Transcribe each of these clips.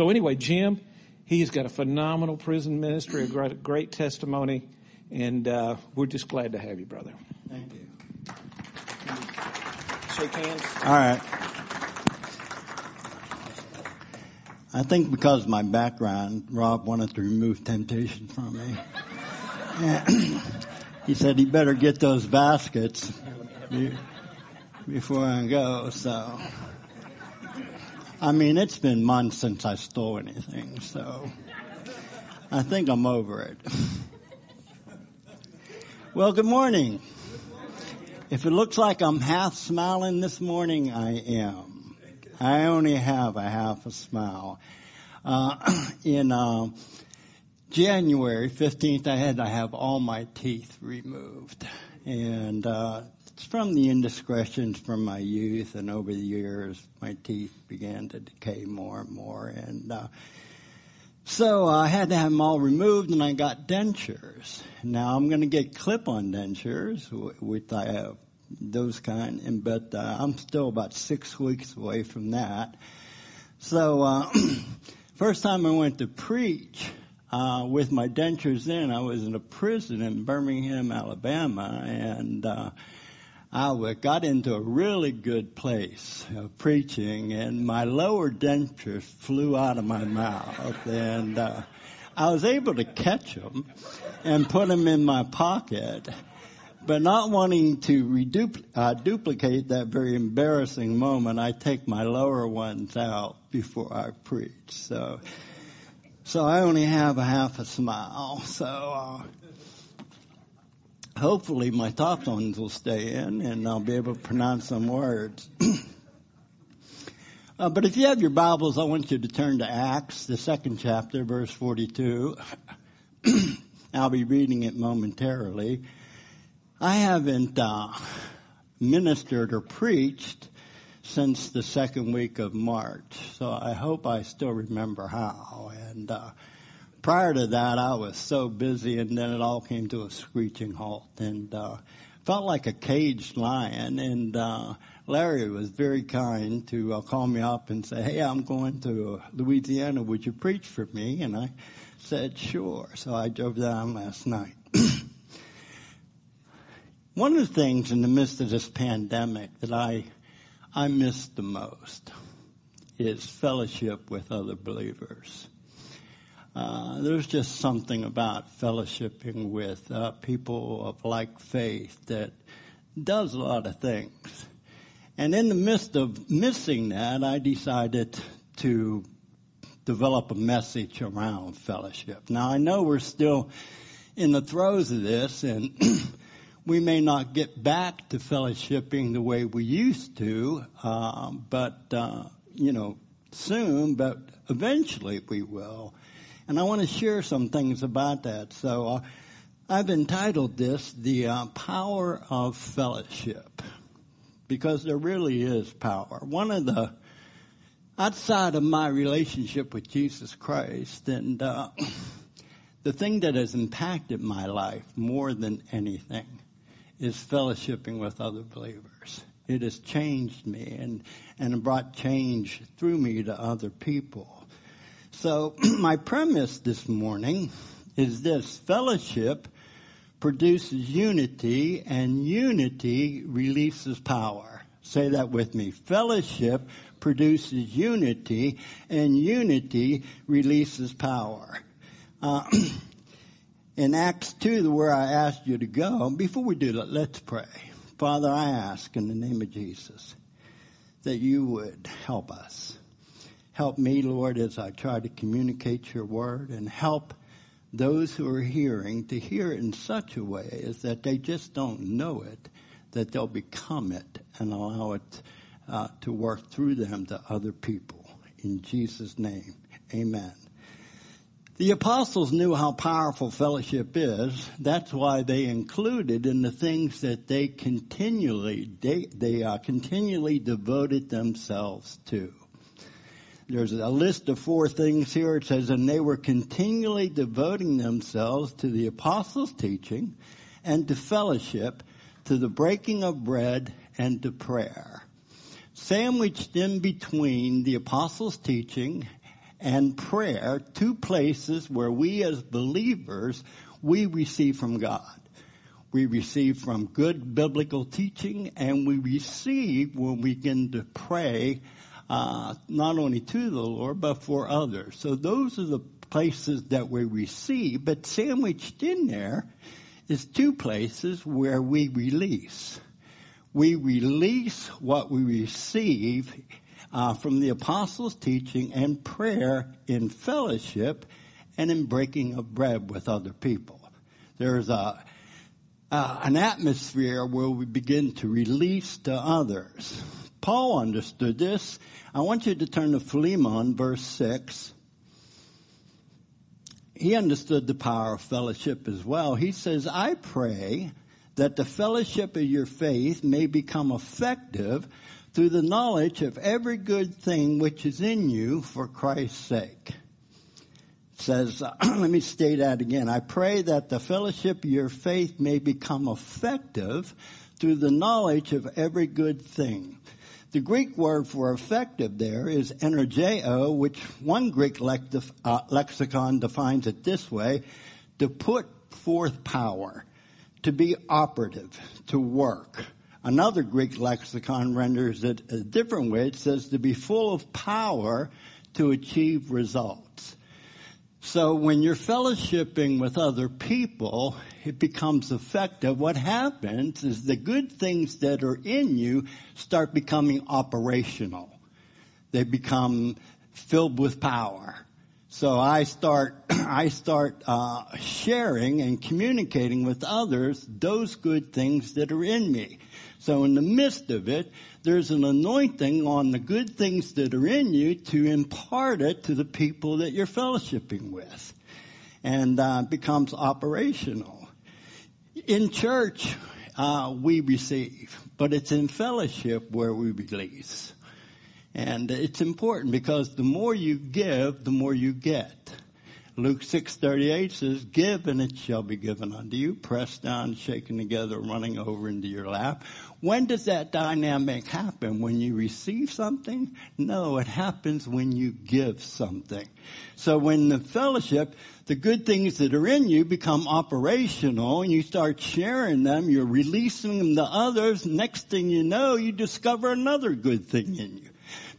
So anyway, Jim, he's got a phenomenal prison ministry, a great, great testimony, and uh, we're just glad to have you, brother. Thank you. Shake hands. All right. I think because of my background, Rob wanted to remove temptation from me. He said he better get those baskets before I go, so. I mean, it's been months since I stole anything, so I think I'm over it. Well, good morning. If it looks like I'm half smiling this morning, I am. I only have a half a smile. Uh, in uh, January 15th, I had to have all my teeth removed. And uh, it's from the indiscretions from my youth, and over the years, my teeth began to decay more and more. And uh, so I had to have them all removed, and I got dentures. Now I'm going to get clip-on dentures, with have those kind, and but uh, I'm still about six weeks away from that. So uh, first time I went to preach uh, with my dentures in, I was in a prison in Birmingham, Alabama, and uh, I got into a really good place of preaching, and my lower dentures flew out of my mouth, and uh, I was able to catch them and put them in my pocket. But not wanting to redup- uh, duplicate that very embarrassing moment, I take my lower ones out before I preach. So so I only have a half a smile. So uh, hopefully my top ones will stay in and I'll be able to pronounce some words. uh, but if you have your Bibles, I want you to turn to Acts, the second chapter, verse 42. I'll be reading it momentarily. I haven't uh, ministered or preached since the second week of March. So I hope I still remember how. And uh, prior to that, I was so busy, and then it all came to a screeching halt, and uh, felt like a caged lion. And uh, Larry was very kind to uh, call me up and say, "Hey, I'm going to Louisiana. Would you preach for me?" And I said, "Sure." So I drove down last night. One of the things in the midst of this pandemic that I I miss the most is fellowship with other believers. Uh, there's just something about fellowshipping with uh, people of like faith that does a lot of things. And in the midst of missing that, I decided to develop a message around fellowship. Now I know we're still in the throes of this and we may not get back to fellowshipping the way we used to, uh, but uh, you know, soon. But eventually we will. And I want to share some things about that. So uh, I've entitled this "The uh, Power of Fellowship," because there really is power. One of the outside of my relationship with Jesus Christ and uh, the thing that has impacted my life more than anything is fellowshipping with other believers. It has changed me and, and brought change through me to other people. So my premise this morning is this fellowship produces unity and unity releases power. Say that with me. Fellowship produces unity and unity releases power. Uh, in Acts 2, where I asked you to go, before we do that, let's pray. Father, I ask in the name of Jesus that you would help us. Help me, Lord, as I try to communicate your word and help those who are hearing to hear it in such a way as that they just don't know it, that they'll become it and allow it uh, to work through them to other people. In Jesus' name, amen. The apostles knew how powerful fellowship is. That's why they included in the things that they continually, they, they uh, continually devoted themselves to. There's a list of four things here. It says, and they were continually devoting themselves to the apostles' teaching and to fellowship, to the breaking of bread and to prayer. Sandwiched in between the apostles' teaching and prayer, two places where we as believers, we receive from God. We receive from good biblical teaching and we receive when we begin to pray, uh, not only to the Lord, but for others. So those are the places that we receive, but sandwiched in there is two places where we release. We release what we receive uh, from the apostles' teaching and prayer in fellowship and in breaking of bread with other people. There's a uh, an atmosphere where we begin to release to others. Paul understood this. I want you to turn to Philemon, verse six. He understood the power of fellowship as well. He says, I pray that the fellowship of your faith may become effective through the knowledge of every good thing which is in you for Christ's sake. Says, let me state that again. I pray that the fellowship of your faith may become effective through the knowledge of every good thing. The Greek word for effective there is energeo, which one Greek uh, lexicon defines it this way, to put forth power, to be operative, to work. Another Greek lexicon renders it a different way. It says to be full of power to achieve results. So when you're fellowshipping with other people, it becomes effective. What happens is the good things that are in you start becoming operational. They become filled with power. So I start, I start uh, sharing and communicating with others those good things that are in me. So in the midst of it, there's an anointing on the good things that are in you to impart it to the people that you're fellowshipping with. And uh, becomes operational. In church, uh, we receive, but it's in fellowship where we release. And it's important because the more you give, the more you get. Luke 6:38 says, "Give and it shall be given unto you, pressed down, shaken together, running over into your lap." When does that dynamic happen? When you receive something? No, it happens when you give something. So when the fellowship, the good things that are in you become operational and you start sharing them, you're releasing them to others, next thing you know, you discover another good thing in you.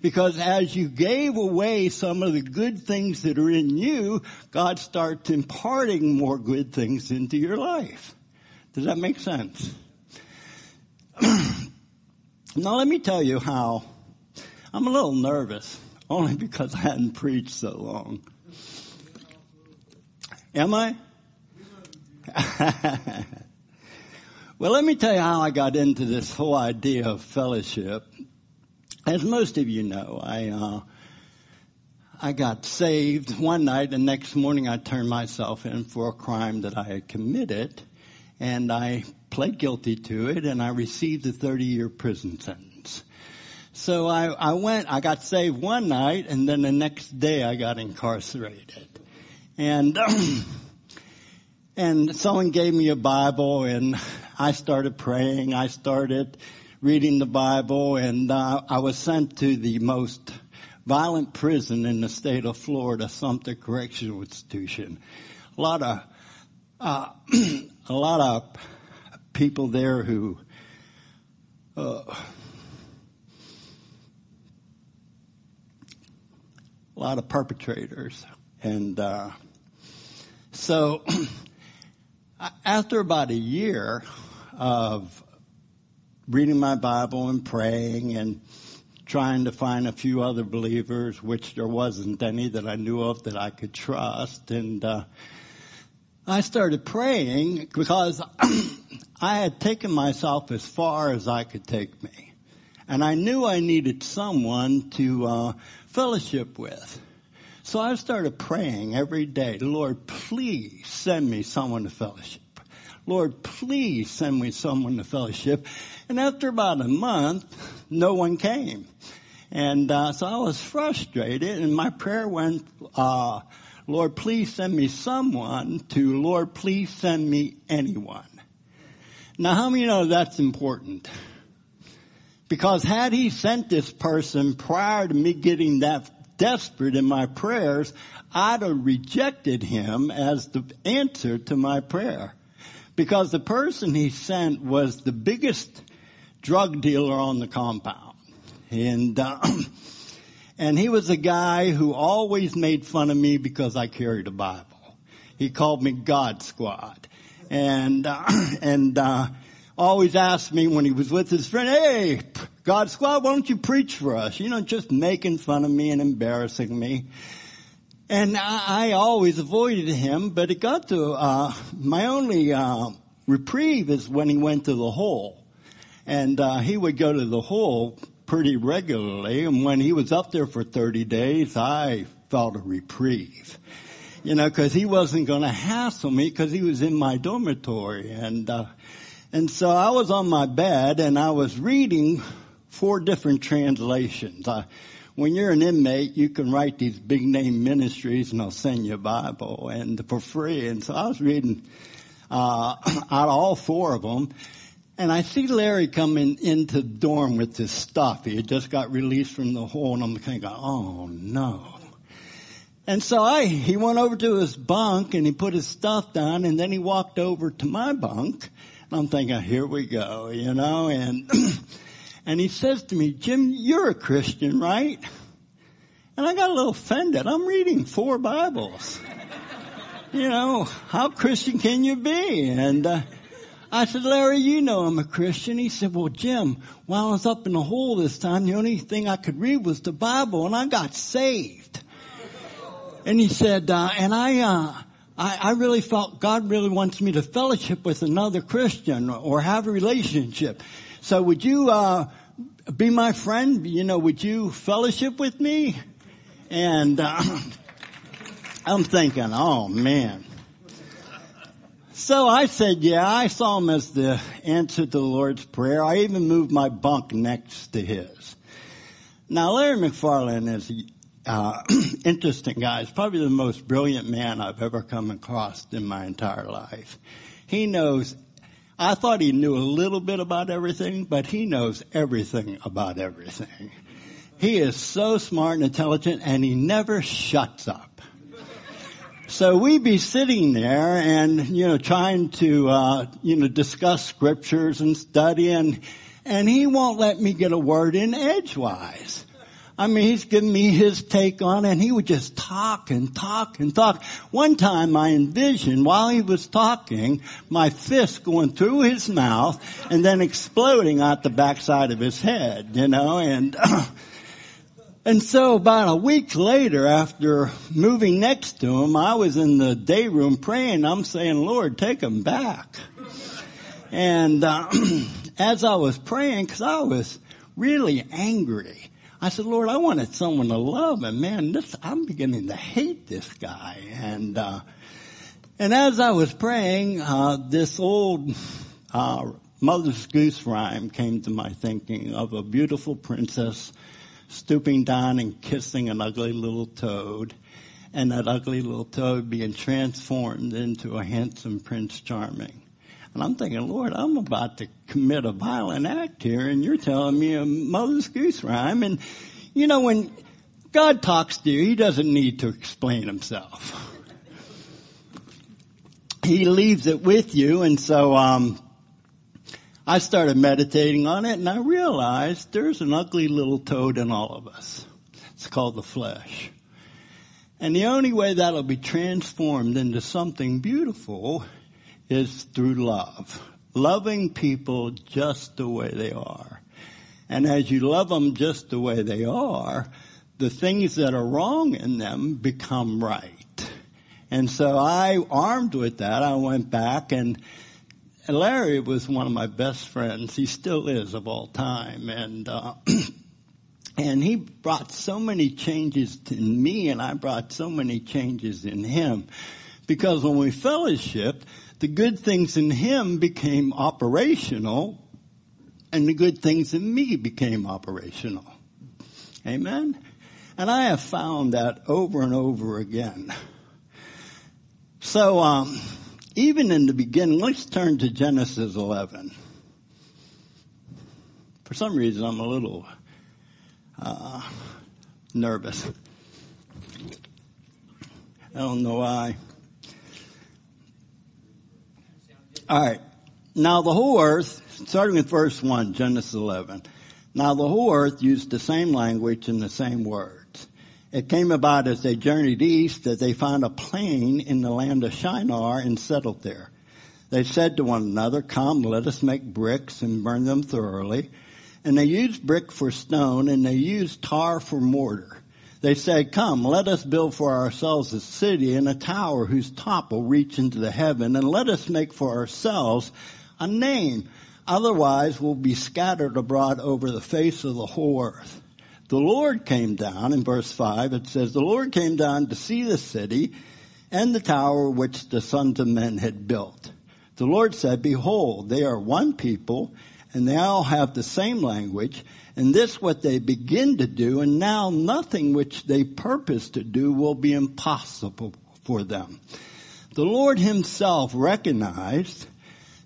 Because as you gave away some of the good things that are in you, God starts imparting more good things into your life. Does that make sense? now let me tell you how I'm a little nervous, only because I hadn't preached so long. Am I? well, let me tell you how I got into this whole idea of fellowship. As most of you know, I, uh, I got saved one night and next morning I turned myself in for a crime that I had committed and I pled guilty to it and I received a 30 year prison sentence. So I, I went, I got saved one night and then the next day I got incarcerated. And, and someone gave me a Bible and I started praying. I started reading the Bible, and uh, I was sent to the most violent prison in the state of Florida, Sumter Correctional Institution. A lot of uh, a lot of people there who uh, a lot of perpetrators, and uh, so after about a year of reading my Bible and praying and trying to find a few other believers, which there wasn't any that I knew of that I could trust. And uh, I started praying because I had taken myself as far as I could take me. And I knew I needed someone to uh, fellowship with. So I started praying every day, Lord, please send me someone to fellowship. Lord, please send me someone to fellowship. And after about a month, no one came. And uh, so I was frustrated, and my prayer went, uh, Lord, please send me someone to Lord, please send me anyone. Now, how many know that's important? Because had he sent this person prior to me getting that desperate in my prayers, I'd have rejected him as the answer to my prayer. Because the person he sent was the biggest drug dealer on the compound. And, uh, and he was a guy who always made fun of me because I carried a Bible. He called me God Squad. And, uh, and, uh, always asked me when he was with his friend, hey, God Squad, why don't you preach for us? You know, just making fun of me and embarrassing me. And I, I always avoided him, but it got to, uh, my only, uh, reprieve is when he went to the hole. And, uh, he would go to the hole pretty regularly. And when he was up there for 30 days, I felt a reprieve. You know, cause he wasn't gonna hassle me cause he was in my dormitory. And, uh, and so I was on my bed and I was reading four different translations. I, when you're an inmate, you can write these big name ministries and they'll send you a Bible and for free. And so I was reading, uh, out all four of them. And I see Larry coming into the dorm with this stuff. He had just got released from the hole and I'm kind of going, oh no. And so I, he went over to his bunk and he put his stuff down and then he walked over to my bunk And I'm thinking, here we go, you know, and, and he says to me, Jim, you're a Christian, right? And I got a little offended. I'm reading four Bibles. you know, how Christian can you be? And, uh, I said, Larry, you know I'm a Christian. He said, well, Jim, while I was up in the hole this time, the only thing I could read was the Bible and I got saved. And he said, uh, and I, uh, I, I really felt God really wants me to fellowship with another Christian or have a relationship. So would you, uh, be my friend? You know, would you fellowship with me? And, uh, I'm thinking, oh man. So I said, yeah, I saw him as the answer to the Lord's Prayer. I even moved my bunk next to his. Now Larry McFarland is uh, interesting guy. He's probably the most brilliant man I've ever come across in my entire life. He knows, I thought he knew a little bit about everything, but he knows everything about everything. He is so smart and intelligent and he never shuts up. So we'd be sitting there and, you know, trying to, uh, you know, discuss scriptures and study and, and he won't let me get a word in edgewise. I mean, he's giving me his take on it and he would just talk and talk and talk. One time I envisioned while he was talking, my fist going through his mouth and then exploding out the backside of his head, you know, and, and so about a week later after moving next to him, I was in the day room praying. I'm saying, Lord, take him back. And, uh, as I was praying, cause I was really angry, I said, Lord, I wanted someone to love, and man, this I'm beginning to hate this guy. And uh, and as I was praying, uh, this old uh, Mother's Goose rhyme came to my thinking of a beautiful princess stooping down and kissing an ugly little toad, and that ugly little toad being transformed into a handsome Prince Charming. And I'm thinking, Lord, I'm about to commit a violent act here and you're telling me a Mother's Goose rhyme. And you know, when God talks to you, He doesn't need to explain Himself. He leaves it with you and so, um, I started meditating on it and I realized there's an ugly little toad in all of us. It's called the flesh. And the only way that'll be transformed into something beautiful is through love. Loving people just the way they are. And as you love them just the way they are, the things that are wrong in them become right. And so I, armed with that, I went back and Larry was one of my best friends. He still is of all time. And, uh, and he brought so many changes in me and I brought so many changes in him. Because when we fellowshiped, the good things in him became operational and the good things in me became operational. Amen? And I have found that over and over again. So, um, even in the beginning, let's turn to Genesis 11. For some reason, I'm a little uh, nervous. I don't know why. All right. Now the whole earth, starting with verse 1, Genesis 11. Now the whole earth used the same language and the same words. It came about as they journeyed east that they found a plain in the land of Shinar and settled there. They said to one another, come, let us make bricks and burn them thoroughly. And they used brick for stone and they used tar for mortar. They said, come, let us build for ourselves a city and a tower whose top will reach into the heaven and let us make for ourselves a name. Otherwise we'll be scattered abroad over the face of the whole earth. The Lord came down in verse five. It says, the Lord came down to see the city and the tower which the sons of men had built. The Lord said, behold, they are one people and they all have the same language and this what they begin to do, and now nothing which they purpose to do will be impossible for them. The Lord himself recognized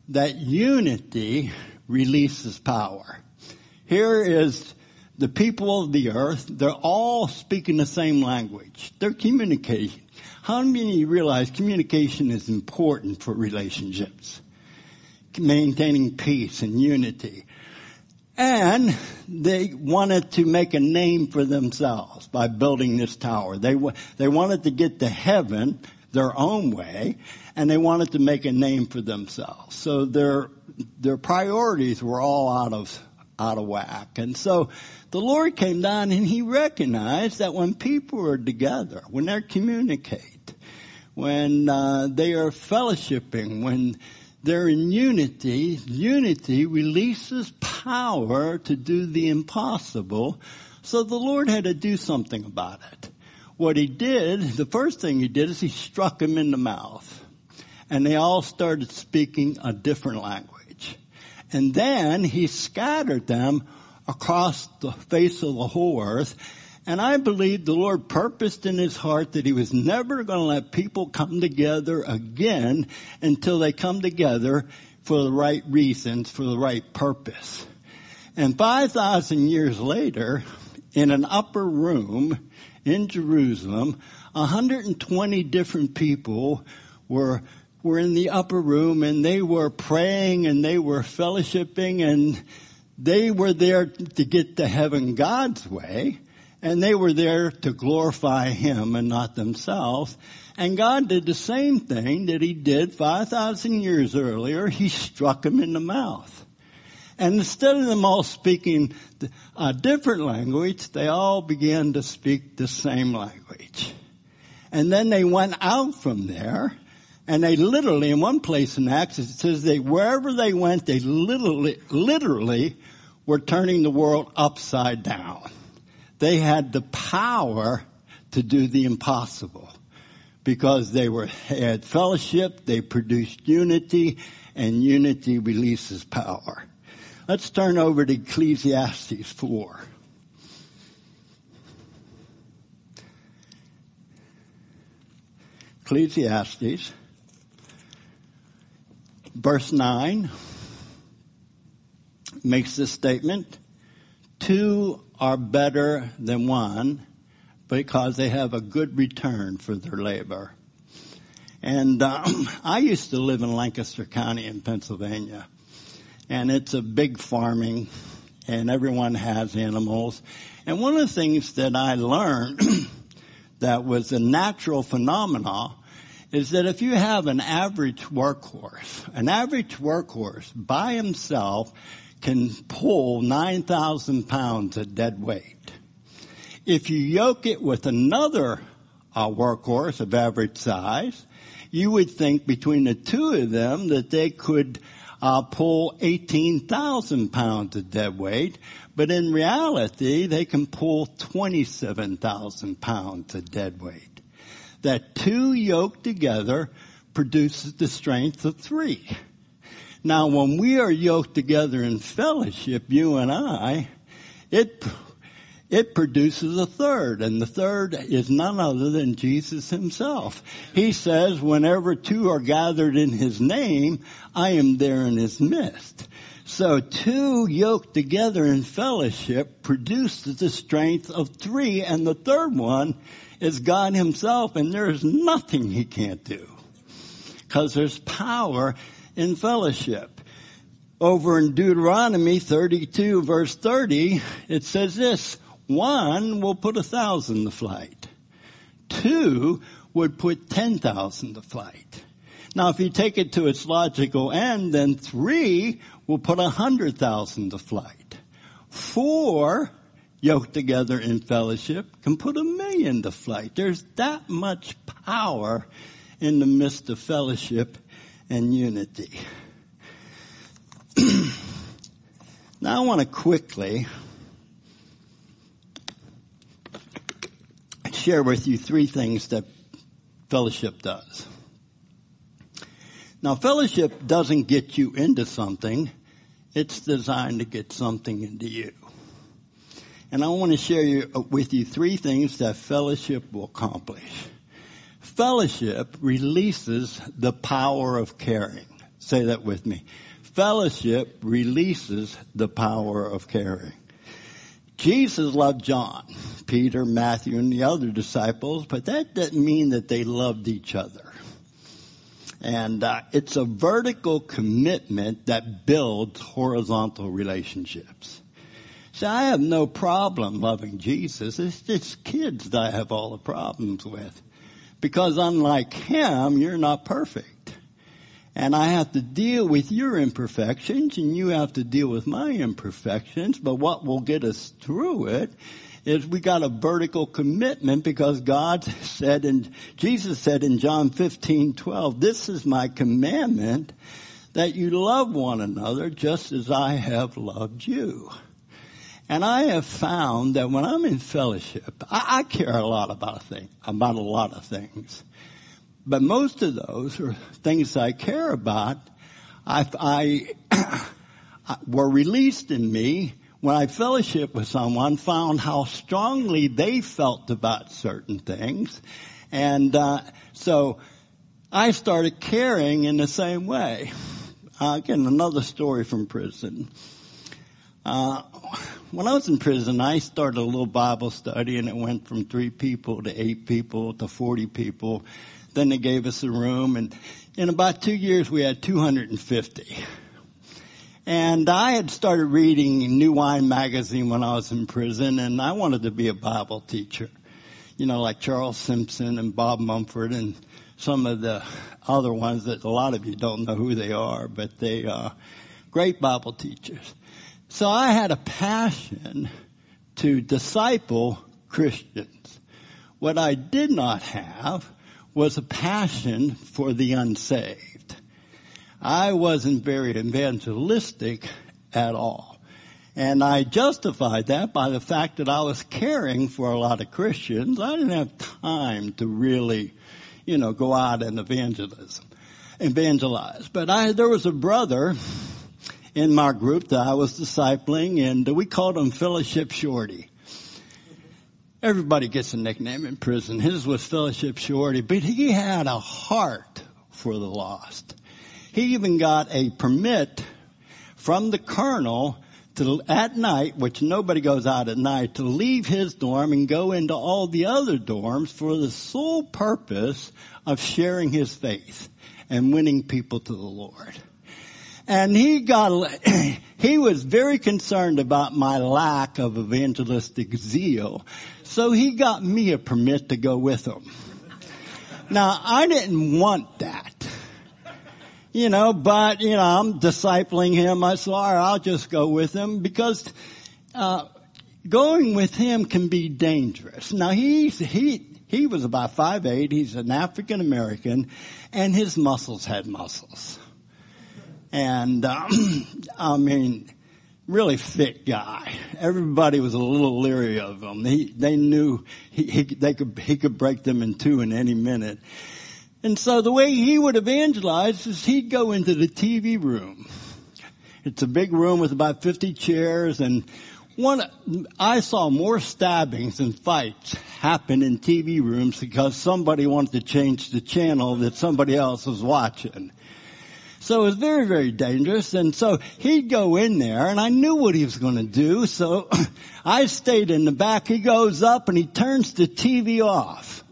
that unity releases power. Here is the people of the earth, they're all speaking the same language. They're communicating. How many realize communication is important for relationships? Maintaining peace and unity. And they wanted to make a name for themselves by building this tower. They, they wanted to get to heaven their own way and they wanted to make a name for themselves. So their, their priorities were all out of, out of whack. And so the Lord came down and he recognized that when people are together, when they communicate, when uh, they are fellowshipping, when they're in unity. Unity releases power to do the impossible. So the Lord had to do something about it. What he did, the first thing he did is he struck him in the mouth. And they all started speaking a different language. And then he scattered them across the face of the whole earth and I believe the Lord purposed in his heart that he was never going to let people come together again until they come together for the right reasons, for the right purpose. And 5,000 years later, in an upper room in Jerusalem, 120 different people were were in the upper room and they were praying and they were fellowshipping and they were there to get to heaven God's way and they were there to glorify Him and not themselves. And God did the same thing that He did 5,000 years earlier. He struck them in the mouth. And instead of them all speaking a different language, they all began to speak the same language. And then they went out from there and they literally, in one place in Acts, it says they, wherever they went, they literally, literally were turning the world upside down. They had the power to do the impossible because they were, had fellowship, they produced unity, and unity releases power. Let's turn over to Ecclesiastes 4. Ecclesiastes, verse 9, makes this statement. Two are better than one because they have a good return for their labor. And um, I used to live in Lancaster County in Pennsylvania, and it's a big farming, and everyone has animals. And one of the things that I learned that was a natural phenomenon is that if you have an average workhorse, an average workhorse by himself can pull 9,000 pounds of dead weight. If you yoke it with another uh, workhorse of average size, you would think between the two of them that they could uh, pull 18,000 pounds of dead weight, but in reality, they can pull 27,000 pounds of dead weight. That two yoked together produces the strength of three. Now when we are yoked together in fellowship, you and I, it, it produces a third, and the third is none other than Jesus himself. He says, whenever two are gathered in his name, I am there in his midst. So two yoked together in fellowship produces the strength of three, and the third one is God himself and there's nothing he can't do. Cause there's power in fellowship. Over in Deuteronomy 32 verse 30, it says this, one will put a thousand to flight. Two would put 10,000 to flight. Now if you take it to its logical end, then three will put a hundred thousand to flight. Four yoked together in fellowship can put a million to flight. There's that much power in the midst of fellowship and unity. now I want to quickly share with you three things that fellowship does. Now fellowship doesn't get you into something. It's designed to get something into you. And I want to share uh, with you three things that fellowship will accomplish. Fellowship releases the power of caring. Say that with me. Fellowship releases the power of caring. Jesus loved John, Peter, Matthew, and the other disciples, but that doesn't mean that they loved each other. And uh, it's a vertical commitment that builds horizontal relationships. See, I have no problem loving Jesus. It's just kids that I have all the problems with. Because unlike him, you're not perfect. And I have to deal with your imperfections and you have to deal with my imperfections. But what will get us through it is we got a vertical commitment because God said and Jesus said in John 15, 12, this is my commandment that you love one another just as I have loved you. And I have found that when I'm in fellowship, I, I care a lot about a thing, about a lot of things. But most of those are things I care about. I, I were released in me when I fellowship with someone, found how strongly they felt about certain things, and uh, so I started caring in the same way. Uh, again, another story from prison. Uh, when I was in prison, I started a little Bible study, and it went from three people to eight people to forty people. Then they gave us a room, and in about two years, we had 250. And I had started reading New Wine magazine when I was in prison and I wanted to be a Bible teacher. You know, like Charles Simpson and Bob Mumford and some of the other ones that a lot of you don't know who they are, but they are great Bible teachers. So I had a passion to disciple Christians. What I did not have was a passion for the unsaved. I wasn't very evangelistic at all. And I justified that by the fact that I was caring for a lot of Christians. I didn't have time to really, you know, go out and evangelize. But I, there was a brother in my group that I was discipling and we called him Fellowship Shorty. Everybody gets a nickname in prison. His was Fellowship Shorty, but he had a heart for the lost. He even got a permit from the colonel to, at night, which nobody goes out at night, to leave his dorm and go into all the other dorms for the sole purpose of sharing his faith and winning people to the Lord. And he got, he was very concerned about my lack of evangelistic zeal. So he got me a permit to go with him. Now I didn't want that you know, but, you know, I'm discipling him. I said, all right, I'll just go with him because, uh, going with him can be dangerous. Now he's, he, he was about five eight. He's an African American and his muscles had muscles. And, um, I mean, really fit guy. Everybody was a little leery of him. He, they knew he, he, they could, he could break them in two in any minute. And so the way he would evangelize is he'd go into the TV room. It's a big room with about 50 chairs and one, I saw more stabbings and fights happen in TV rooms because somebody wanted to change the channel that somebody else was watching. So it was very, very dangerous. And so he'd go in there and I knew what he was going to do. So I stayed in the back. He goes up and he turns the TV off.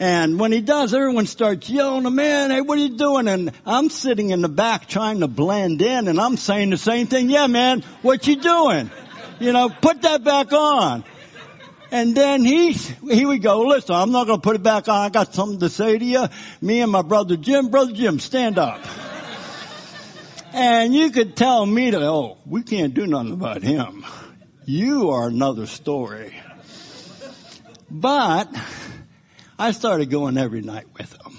And when he does, everyone starts yelling, man, hey, what are you doing? And I'm sitting in the back trying to blend in and I'm saying the same thing. Yeah, man, what you doing? You know, put that back on. And then he, he would go, listen, I'm not going to put it back on. I got something to say to you. Me and my brother Jim, brother Jim, stand up. and you could tell me that, oh, we can't do nothing about him. You are another story. But I started going every night with him.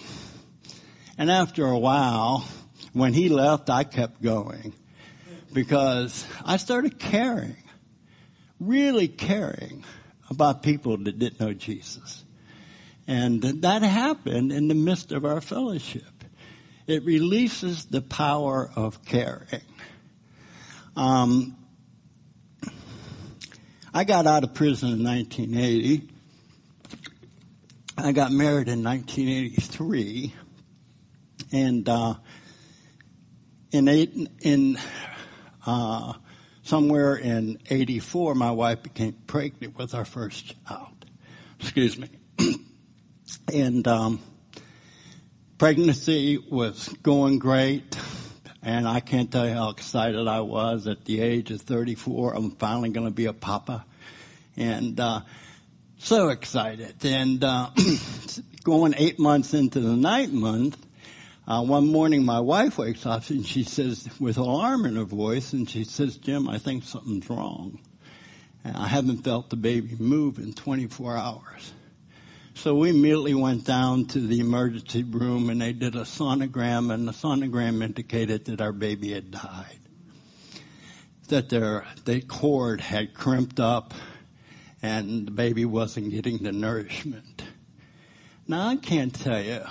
And after a while, when he left, I kept going because I started caring, really caring about people that didn't know Jesus. And that happened in the midst of our fellowship. It releases the power of caring. Um, I got out of prison in 1980. I got married in 1983. And, uh, in eight, in, uh, somewhere in 84, my wife became pregnant with our first child. Excuse me. and um, pregnancy was going great. And I can't tell you how excited I was at the age of 34. I'm finally going to be a papa. And uh, so excited. And uh, going eight months into the ninth month, uh, one morning my wife wakes up and she says, with alarm in her voice, and she says, Jim, I think something's wrong. I haven't felt the baby move in 24 hours. So we immediately went down to the emergency room and they did a sonogram and the sonogram indicated that our baby had died. That their, the cord had crimped up and the baby wasn't getting the nourishment. Now I can't tell you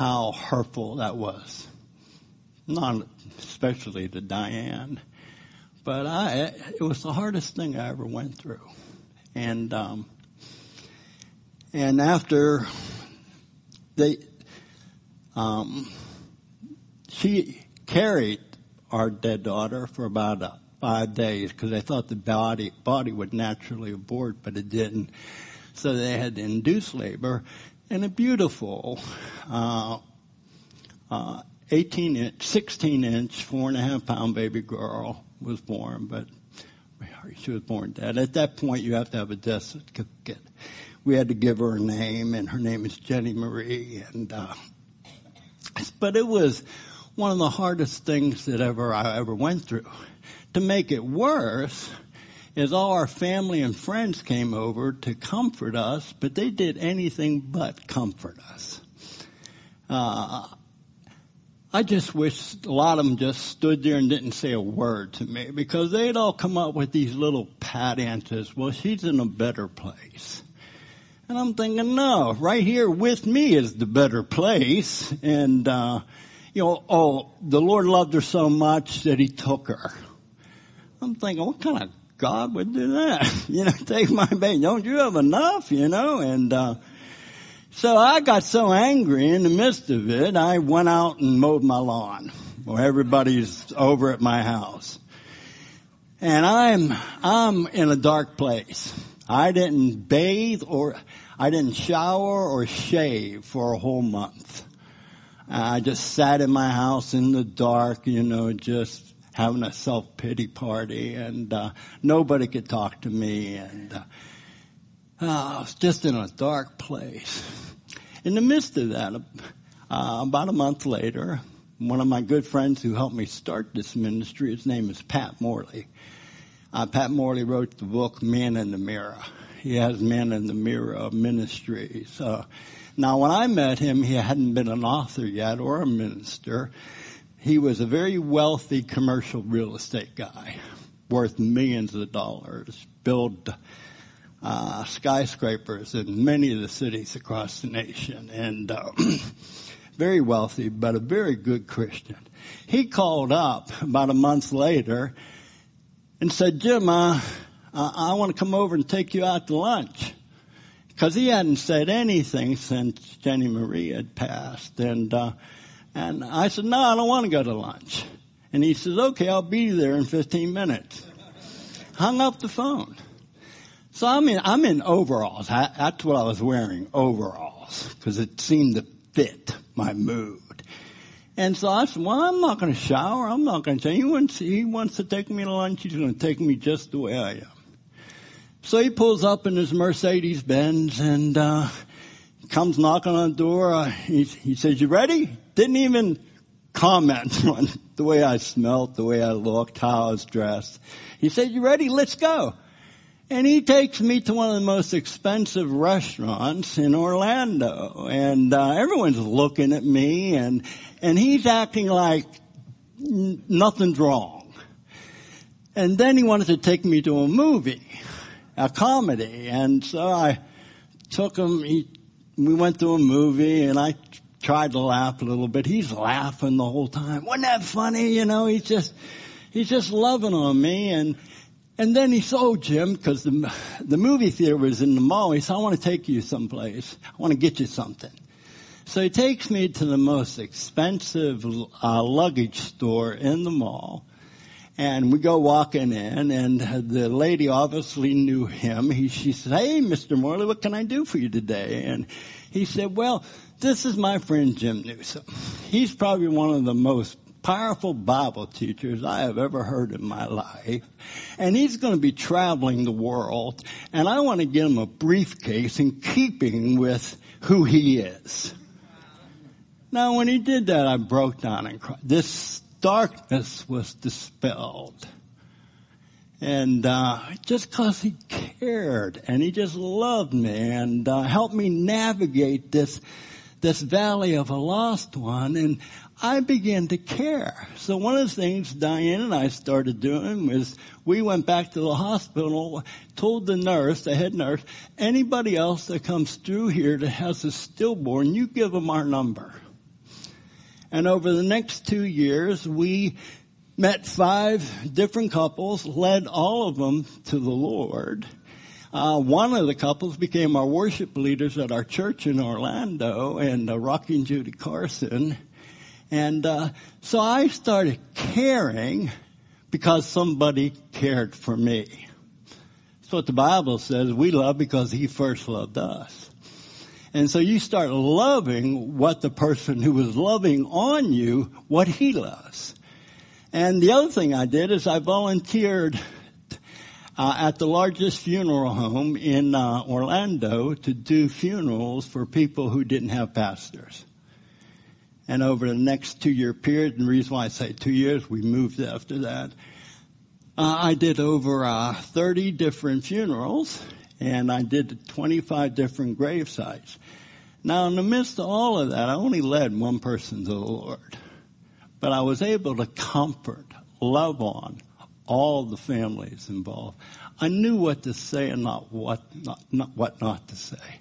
how hurtful that was. Not especially to Diane, but I, it was the hardest thing I ever went through. And, um, and after they, um, she carried our dead daughter for about uh, five days because they thought the body body would naturally abort, but it didn't. So they had to induce labor, and a beautiful uh, uh, 18 inch, 16 inch, four and a half pound baby girl was born, but she was born dead. At that point, you have to have a death certificate. We had to give her a name, and her name is Jenny Marie. And uh, but it was one of the hardest things that ever I ever went through. To make it worse, is all our family and friends came over to comfort us, but they did anything but comfort us. Uh, I just wish a lot of them just stood there and didn't say a word to me because they'd all come up with these little pat answers. Well, she's in a better place. And I'm thinking, no, right here with me is the better place. And, uh, you know, oh, the Lord loved her so much that he took her. I'm thinking, what kind of God would do that. You know, take my baby. Don't you have enough? You know, and, uh, so I got so angry in the midst of it, I went out and mowed my lawn while everybody's over at my house. And I'm, I'm in a dark place. I didn't bathe or, I didn't shower or shave for a whole month. I just sat in my house in the dark, you know, just having a self pity party, and uh, nobody could talk to me, and uh, I was just in a dark place. In the midst of that, uh, about a month later, one of my good friends who helped me start this ministry, his name is Pat Morley. Uh, Pat Morley wrote the book Men in the Mirror. He has Men in the Mirror Ministries. Uh, now, when I met him, he hadn't been an author yet or a minister he was a very wealthy commercial real estate guy, worth millions of dollars, built uh, skyscrapers in many of the cities across the nation, and uh, very wealthy, but a very good Christian. He called up about a month later and said, Jim, uh, I want to come over and take you out to lunch. Because he hadn't said anything since Jenny Marie had passed. And uh, And I said, no, I don't want to go to lunch. And he says, okay, I'll be there in 15 minutes. Hung up the phone. So I'm in, I'm in overalls. I, that's what I was wearing, overalls, because it seemed to fit my mood. And so I said, well, I'm not going to shower. I'm not going to change. He wants, he wants to take me to lunch. He's going to take me just the way I am. So he pulls up in his Mercedes Benz and, uh, comes knocking on the door. Uh, he, he says, you ready? Didn't even comment on the way I smelt, the way I looked, how I was dressed. He said, you ready? Let's go. And he takes me to one of the most expensive restaurants in Orlando. And uh, everyone's looking at me and, and he's acting like nothing's wrong. And then he wanted to take me to a movie, a comedy. And so I took him, he, we went to a movie and I tried to laugh a little bit. He's laughing the whole time. Wasn't that funny? You know, he's just, he's just loving on me and, and then he oh, Jim, because the, the movie theater was in the mall. He said, I want to take you someplace. I want to get you something. So he takes me to the most expensive uh, luggage store in the mall. And we go walking in and the lady obviously knew him. He, she said, hey, Mr. Morley, what can I do for you today? And he said, well, this is my friend Jim Newsom. He's probably one of the most powerful Bible teachers I have ever heard in my life. And he's going to be traveling the world. And I want to get him a briefcase in keeping with who he is. Now when he did that, I broke down and cried. This darkness was dispelled. And uh, just because he cared and he just loved me and uh, helped me navigate this this valley of a lost one and I began to care. So one of the things Diane and I started doing was we went back to the hospital, told the nurse, the head nurse, anybody else that comes through here that has a stillborn, you give them our number. And over the next two years, we met five different couples, led all of them to the Lord. Uh, one of the couples became our worship leaders at our church in Orlando, and uh, Rocky and Judy Carson. And uh, so I started caring because somebody cared for me. That's what the Bible says. We love because He first loved us. And so you start loving what the person who was loving on you, what he loves. And the other thing I did is I volunteered uh, at the largest funeral home in uh, Orlando to do funerals for people who didn't have pastors. And over the next two year period, and the reason why I say two years, we moved after that. Uh, I did over uh, 30 different funerals, and I did 25 different grave sites. Now, in the midst of all of that, I only led one person to the Lord, but I was able to comfort, love on all the families involved. I knew what to say and not what not, not what not to say.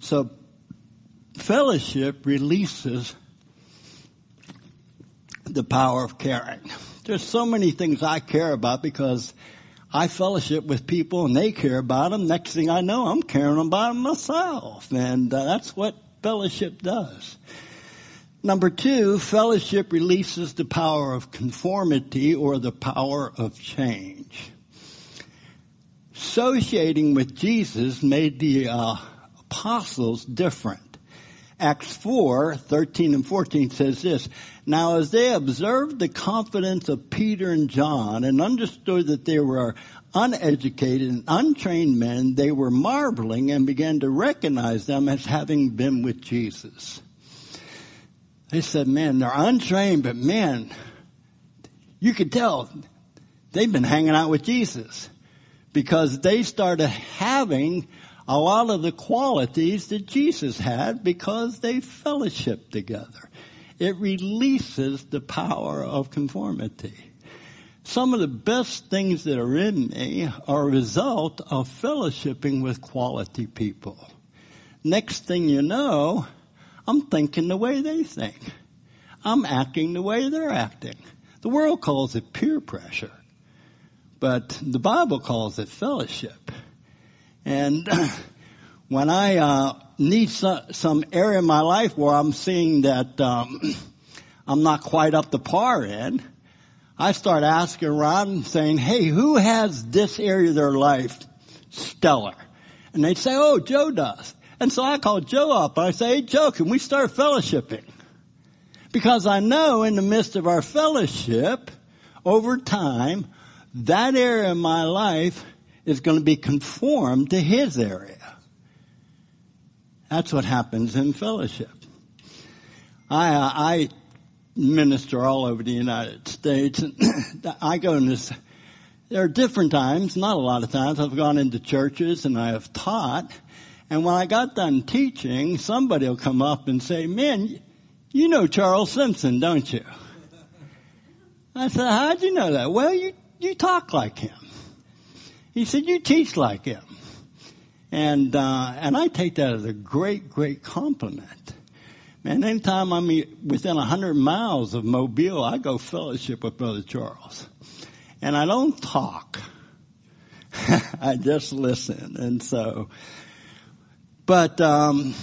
So, fellowship releases the power of caring. There's so many things I care about because I fellowship with people and they care about them. Next thing I know, I'm caring about them myself. And uh, that's what fellowship does. Number two, fellowship releases the power of conformity or the power of change. Associating with Jesus made the uh, apostles different. Acts 4, 13 and 14 says this, Now as they observed the confidence of Peter and John and understood that they were uneducated and untrained men, they were marveling and began to recognize them as having been with Jesus. They said, man, they're untrained, but man, you could tell they've been hanging out with Jesus because they started having a lot of the qualities that Jesus had because they fellowship together. It releases the power of conformity. Some of the best things that are in me are a result of fellowshipping with quality people. Next thing you know, I'm thinking the way they think. I'm acting the way they're acting. The world calls it peer pressure, but the Bible calls it fellowship. And when I uh, need some, some area in my life where I'm seeing that um, I'm not quite up to par in, I start asking around saying, hey, who has this area of their life stellar? And they'd say, oh, Joe does. And so I call Joe up I say, hey, Joe, can we start fellowshipping? Because I know in the midst of our fellowship, over time, that area of my life is going to be conformed to his area. That's what happens in fellowship. I, uh, I minister all over the United States. And I go in this, there are different times, not a lot of times, I've gone into churches and I have taught. And when I got done teaching, somebody will come up and say, man, you know Charles Simpson, don't you? I said, how'd you know that? Well, you, you talk like him. He said, you teach like him. And, uh, and I take that as a great, great compliment. Man, anytime I'm within a hundred miles of Mobile, I go fellowship with Brother Charles. And I don't talk. I just listen. And so, but, um,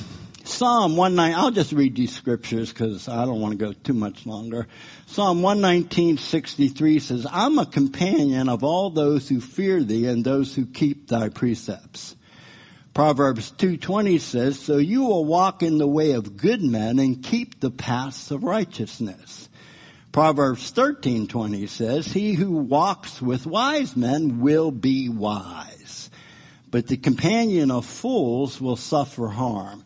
Psalm 119, I'll just read these scriptures because I don't want to go too much longer. Psalm 119, says, I'm a companion of all those who fear thee and those who keep thy precepts. Proverbs 2.20 says, so you will walk in the way of good men and keep the paths of righteousness. Proverbs 13.20 says, he who walks with wise men will be wise, but the companion of fools will suffer harm.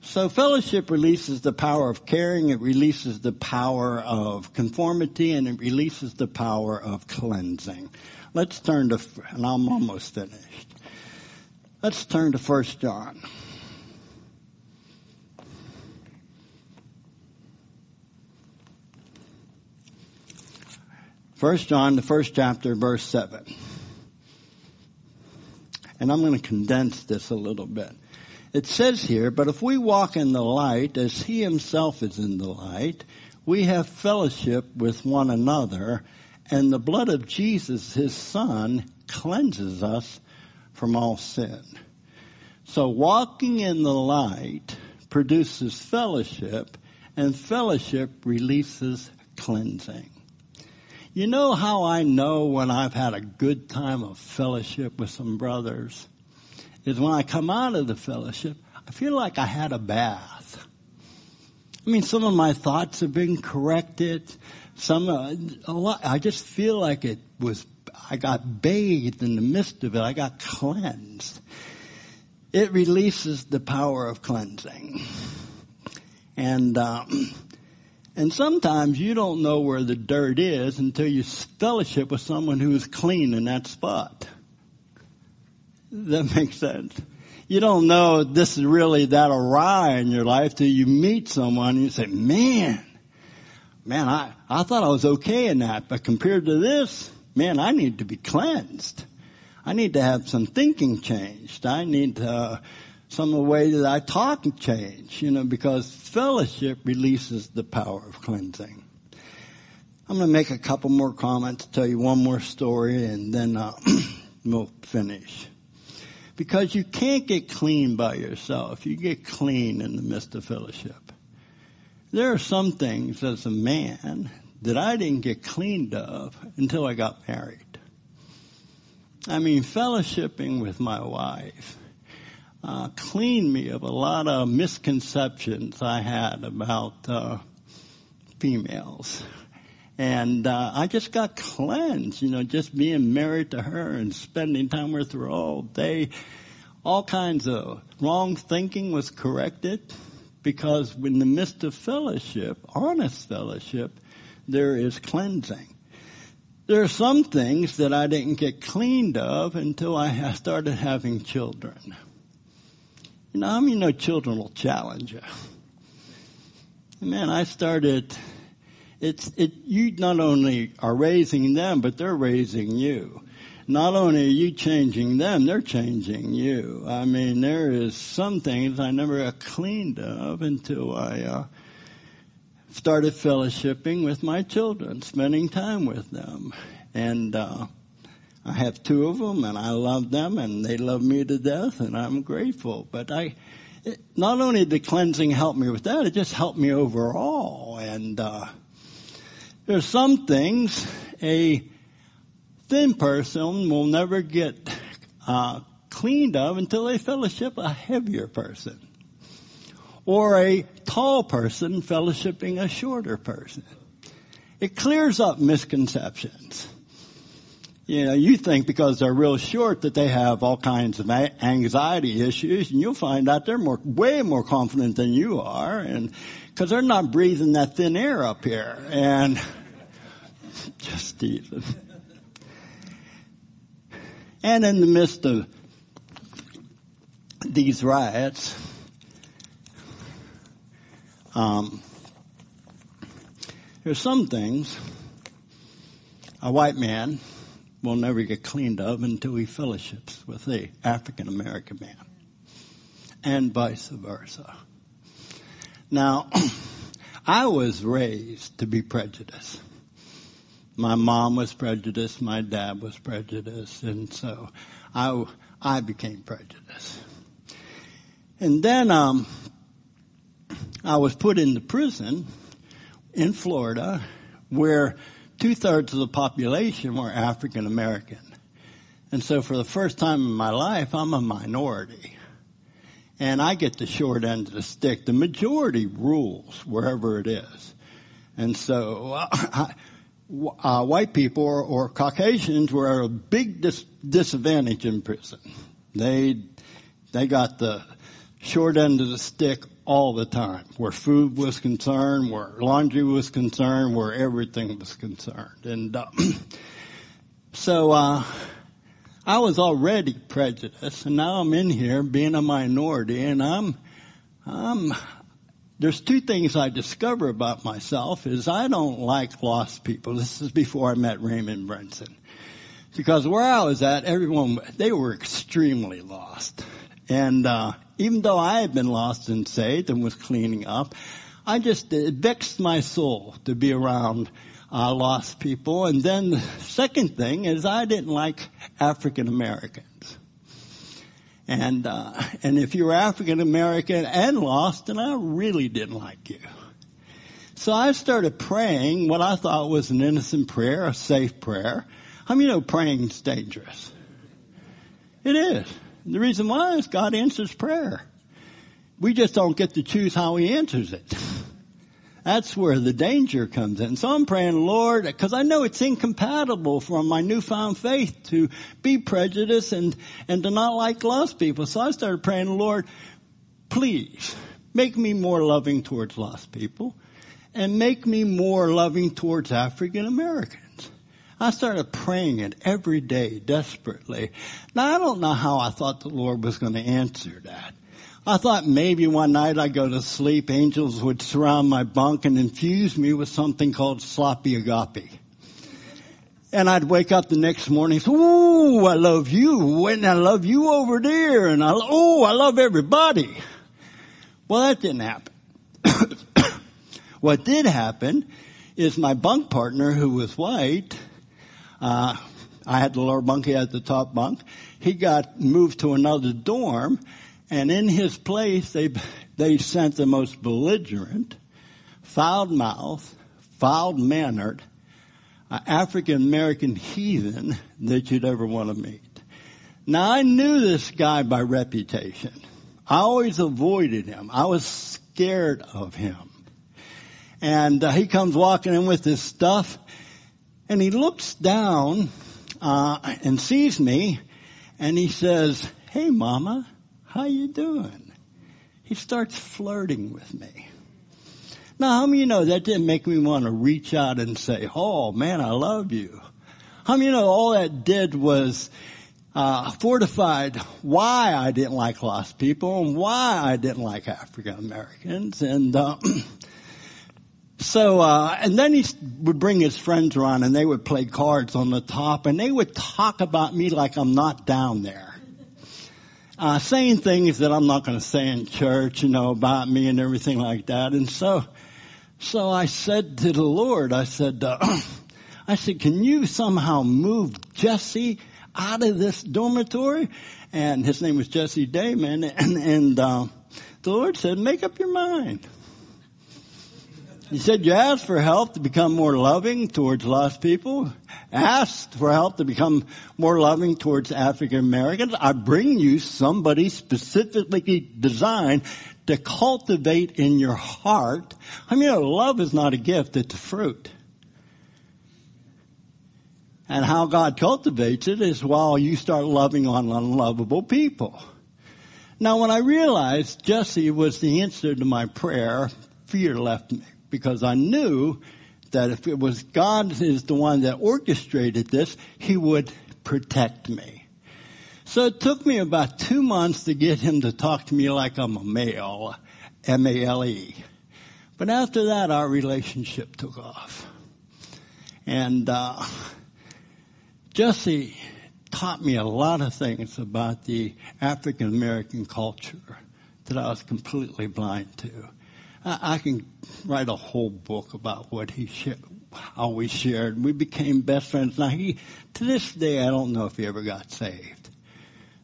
So fellowship releases the power of caring, it releases the power of conformity, and it releases the power of cleansing. Let's turn to, and I'm almost finished. Let's turn to 1 John. First John, the first chapter, verse seven. And I'm going to condense this a little bit. It says here, but if we walk in the light as he himself is in the light, we have fellowship with one another, and the blood of Jesus, his son, cleanses us from all sin. So walking in the light produces fellowship and fellowship releases cleansing. You know how I know when I've had a good time of fellowship with some brothers? Is when I come out of the fellowship, I feel like I had a bath. I mean, some of my thoughts have been corrected. Some, uh, a lot, I just feel like it was I got bathed in the midst of it. I got cleansed. It releases the power of cleansing. And, um, and sometimes you don't know where the dirt is until you fellowship with someone who is clean in that spot. That makes sense. You don't know this is really that awry in your life till you meet someone and you say, man, man, I, I thought I was okay in that, but compared to this, man, I need to be cleansed. I need to have some thinking changed. I need to, uh, some of the way that I talk change, you know, because fellowship releases the power of cleansing. I'm going to make a couple more comments, tell you one more story, and then uh, we'll finish. Because you can't get clean by yourself. You get clean in the midst of fellowship. There are some things as a man that I didn't get cleaned of until I got married. I mean, fellowshipping with my wife uh, cleaned me of a lot of misconceptions I had about uh, females. And uh, I just got cleansed, you know, just being married to her and spending time with her all day. All kinds of wrong thinking was corrected because in the midst of fellowship, honest fellowship, there is cleansing. There are some things that I didn't get cleaned of until I started having children. You know, I mean, no children will challenge you. Man, I started, it's, it, you not only are raising them, but they're raising you. Not only are you changing them, they're changing you. I mean, there is some things I never cleaned of until I, uh, started fellowshipping with my children, spending time with them. And, uh, I have two of them and I love them and they love me to death and I'm grateful. But I, it, not only did cleansing help me with that, it just helped me overall. And, uh, There's some things a thin person will never get uh, cleaned of until they fellowship a heavier person. Or a tall person fellowshipping a shorter person. It clears up misconceptions. You know, you think because they're real short that they have all kinds of anxiety issues and you'll find out they're more, way more confident than you are and, cause they're not breathing that thin air up here and just Stephen. And in the midst of these riots, um, there's some things a white man will never get cleaned of until he fellowships with the African American man, and vice versa. Now, I was raised to be prejudiced. My mom was prejudiced, my dad was prejudiced, and so I, I became prejudiced. And then um, I was put into prison in Florida where two thirds of the population were African American. And so for the first time in my life, I'm a minority. And I get the short end of the stick. The majority rules wherever it is. And so, uh, uh, white people or, or, Caucasians were at a big dis- disadvantage in prison. They, they got the short end of the stick all the time, where food was concerned, where laundry was concerned, where everything was concerned. And uh, so uh, I was already prejudiced, and now I'm in here being a minority, and I'm I'm there's two things I discover about myself is I don't like lost people. This is before I met Raymond Brinson. Because where I was at, everyone, they were extremely lost. And, uh, even though I had been lost and saved and was cleaning up, I just, it vexed my soul to be around uh, lost people. And then the second thing is I didn't like African Americans. And uh, and if you were African American and lost, then I really didn't like you. So I started praying what I thought was an innocent prayer, a safe prayer. I many know praying's dangerous? It is. The reason why is God answers prayer. We just don't get to choose how He answers it. That's where the danger comes in. So I'm praying, Lord, because I know it's incompatible from my newfound faith to be prejudiced and, and to not like lost people. So I started praying, Lord, please make me more loving towards lost people and make me more loving towards African Americans. I started praying it every day desperately. Now I don't know how I thought the Lord was going to answer that. I thought maybe one night I'd go to sleep, angels would surround my bunk and infuse me with something called sloppy agape. And I'd wake up the next morning, say, "Ooh, I love you, and I love you over there, and I, oh, I love everybody." Well, that didn't happen. what did happen is my bunk partner, who was white, uh, I had the lower bunk, he had the top bunk. He got moved to another dorm, and in his place, they, they sent the most belligerent, foul mouthed, foul mannered, uh, African American heathen that you'd ever want to meet. Now I knew this guy by reputation. I always avoided him. I was scared of him. And uh, he comes walking in with his stuff, and he looks down uh, and sees me, and he says, "Hey, Mama." How you doing? He starts flirting with me. Now, how many you know that didn't make me want to reach out and say, oh man, I love you. How many you know all that did was uh, fortified why I didn't like lost people and why I didn't like African Americans. And uh, so, uh, and then he would bring his friends around and they would play cards on the top and they would talk about me like I'm not down there uh, saying things that I'm not going to say in church, you know, about me and everything like that. And so, so I said to the Lord, I said, uh, I said, can you somehow move Jesse out of this dormitory? And his name was Jesse Damon. And, and uh, the Lord said, make up your mind. He said, you asked for help to become more loving towards lost people. Asked for help to become more loving towards African Americans. I bring you somebody specifically designed to cultivate in your heart. I mean, love is not a gift, it's a fruit. And how God cultivates it is while you start loving on unlovable people. Now when I realized Jesse was the answer to my prayer, fear left me because I knew that if it was God is the one that orchestrated this, he would protect me. So it took me about two months to get him to talk to me like I'm a male, M-A-L-E. But after that, our relationship took off. And, uh, Jesse taught me a lot of things about the African American culture that I was completely blind to. I, I can write a whole book about what he shared, how we shared. We became best friends. Now he, to this day, I don't know if he ever got saved.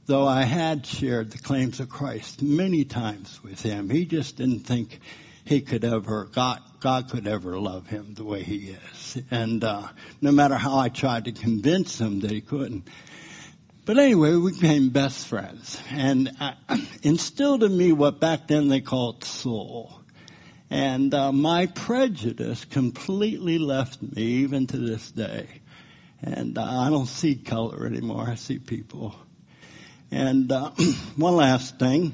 Though I had shared the claims of Christ many times with him, he just didn't think he could ever, God, God could ever love him the way he is. And, uh, no matter how I tried to convince him that he couldn't. But anyway, we became best friends and uh, instilled in me what back then they called soul. And uh, my prejudice completely left me even to this day. And uh, I don't see color anymore. I see people. And uh, one last thing.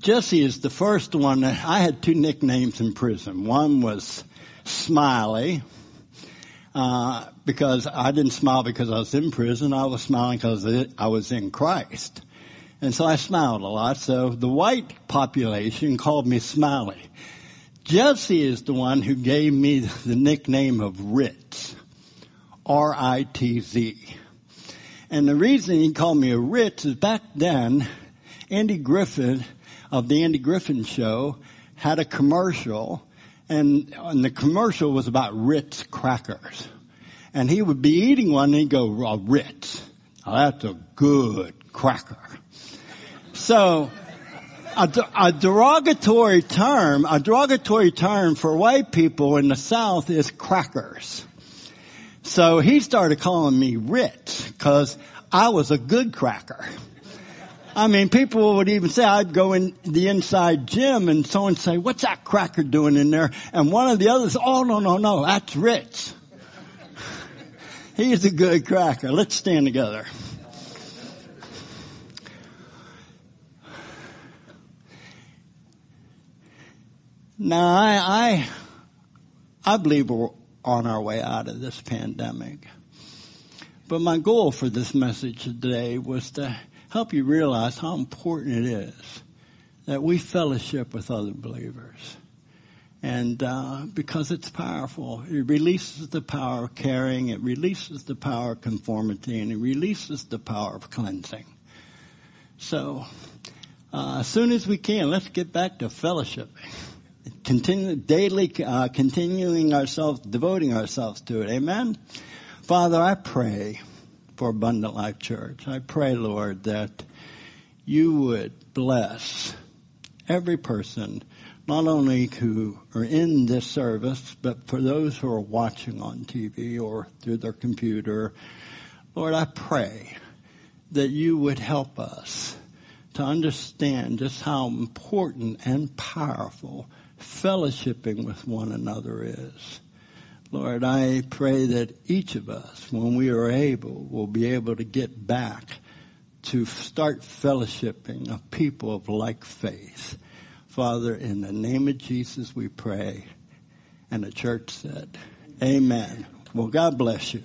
Jesse is the first one. That, I had two nicknames in prison. One was Smiley, uh, because I didn't smile because I was in prison. I was smiling because I was in Christ. And so I smiled a lot. So the white population called me Smiley. Jesse is the one who gave me the nickname of Ritz. R-I-T-Z. And the reason he called me a Ritz is back then, Andy Griffith of the Andy Griffith Show had a commercial, and, and the commercial was about Ritz crackers. And he would be eating one and he'd go, oh, Ritz. That's a good cracker. So, a, a, derogatory term, a derogatory term for white people in the South is crackers. So he started calling me Ritz because I was a good cracker. I mean, people would even say I'd go in the inside gym and someone say, what's that cracker doing in there? And one of the others, oh no, no, no, that's Ritz. He's a good cracker. Let's stand together. Now I, I, I believe we're on our way out of this pandemic. But my goal for this message today was to help you realize how important it is that we fellowship with other believers. And uh, because it's powerful, it releases the power of caring, it releases the power of conformity, and it releases the power of cleansing. So, uh, as soon as we can, let's get back to fellowship. Continue daily, uh, continuing ourselves, devoting ourselves to it. Amen. Father, I pray for Abundant Life Church. I pray, Lord, that you would bless every person, not only who are in this service, but for those who are watching on TV or through their computer. Lord, I pray that you would help us to understand just how important and powerful fellowshipping with one another is. Lord, I pray that each of us, when we are able, will be able to get back to start fellowshipping a people of like faith. Father, in the name of Jesus we pray. And the church said, Amen. Well, God bless you.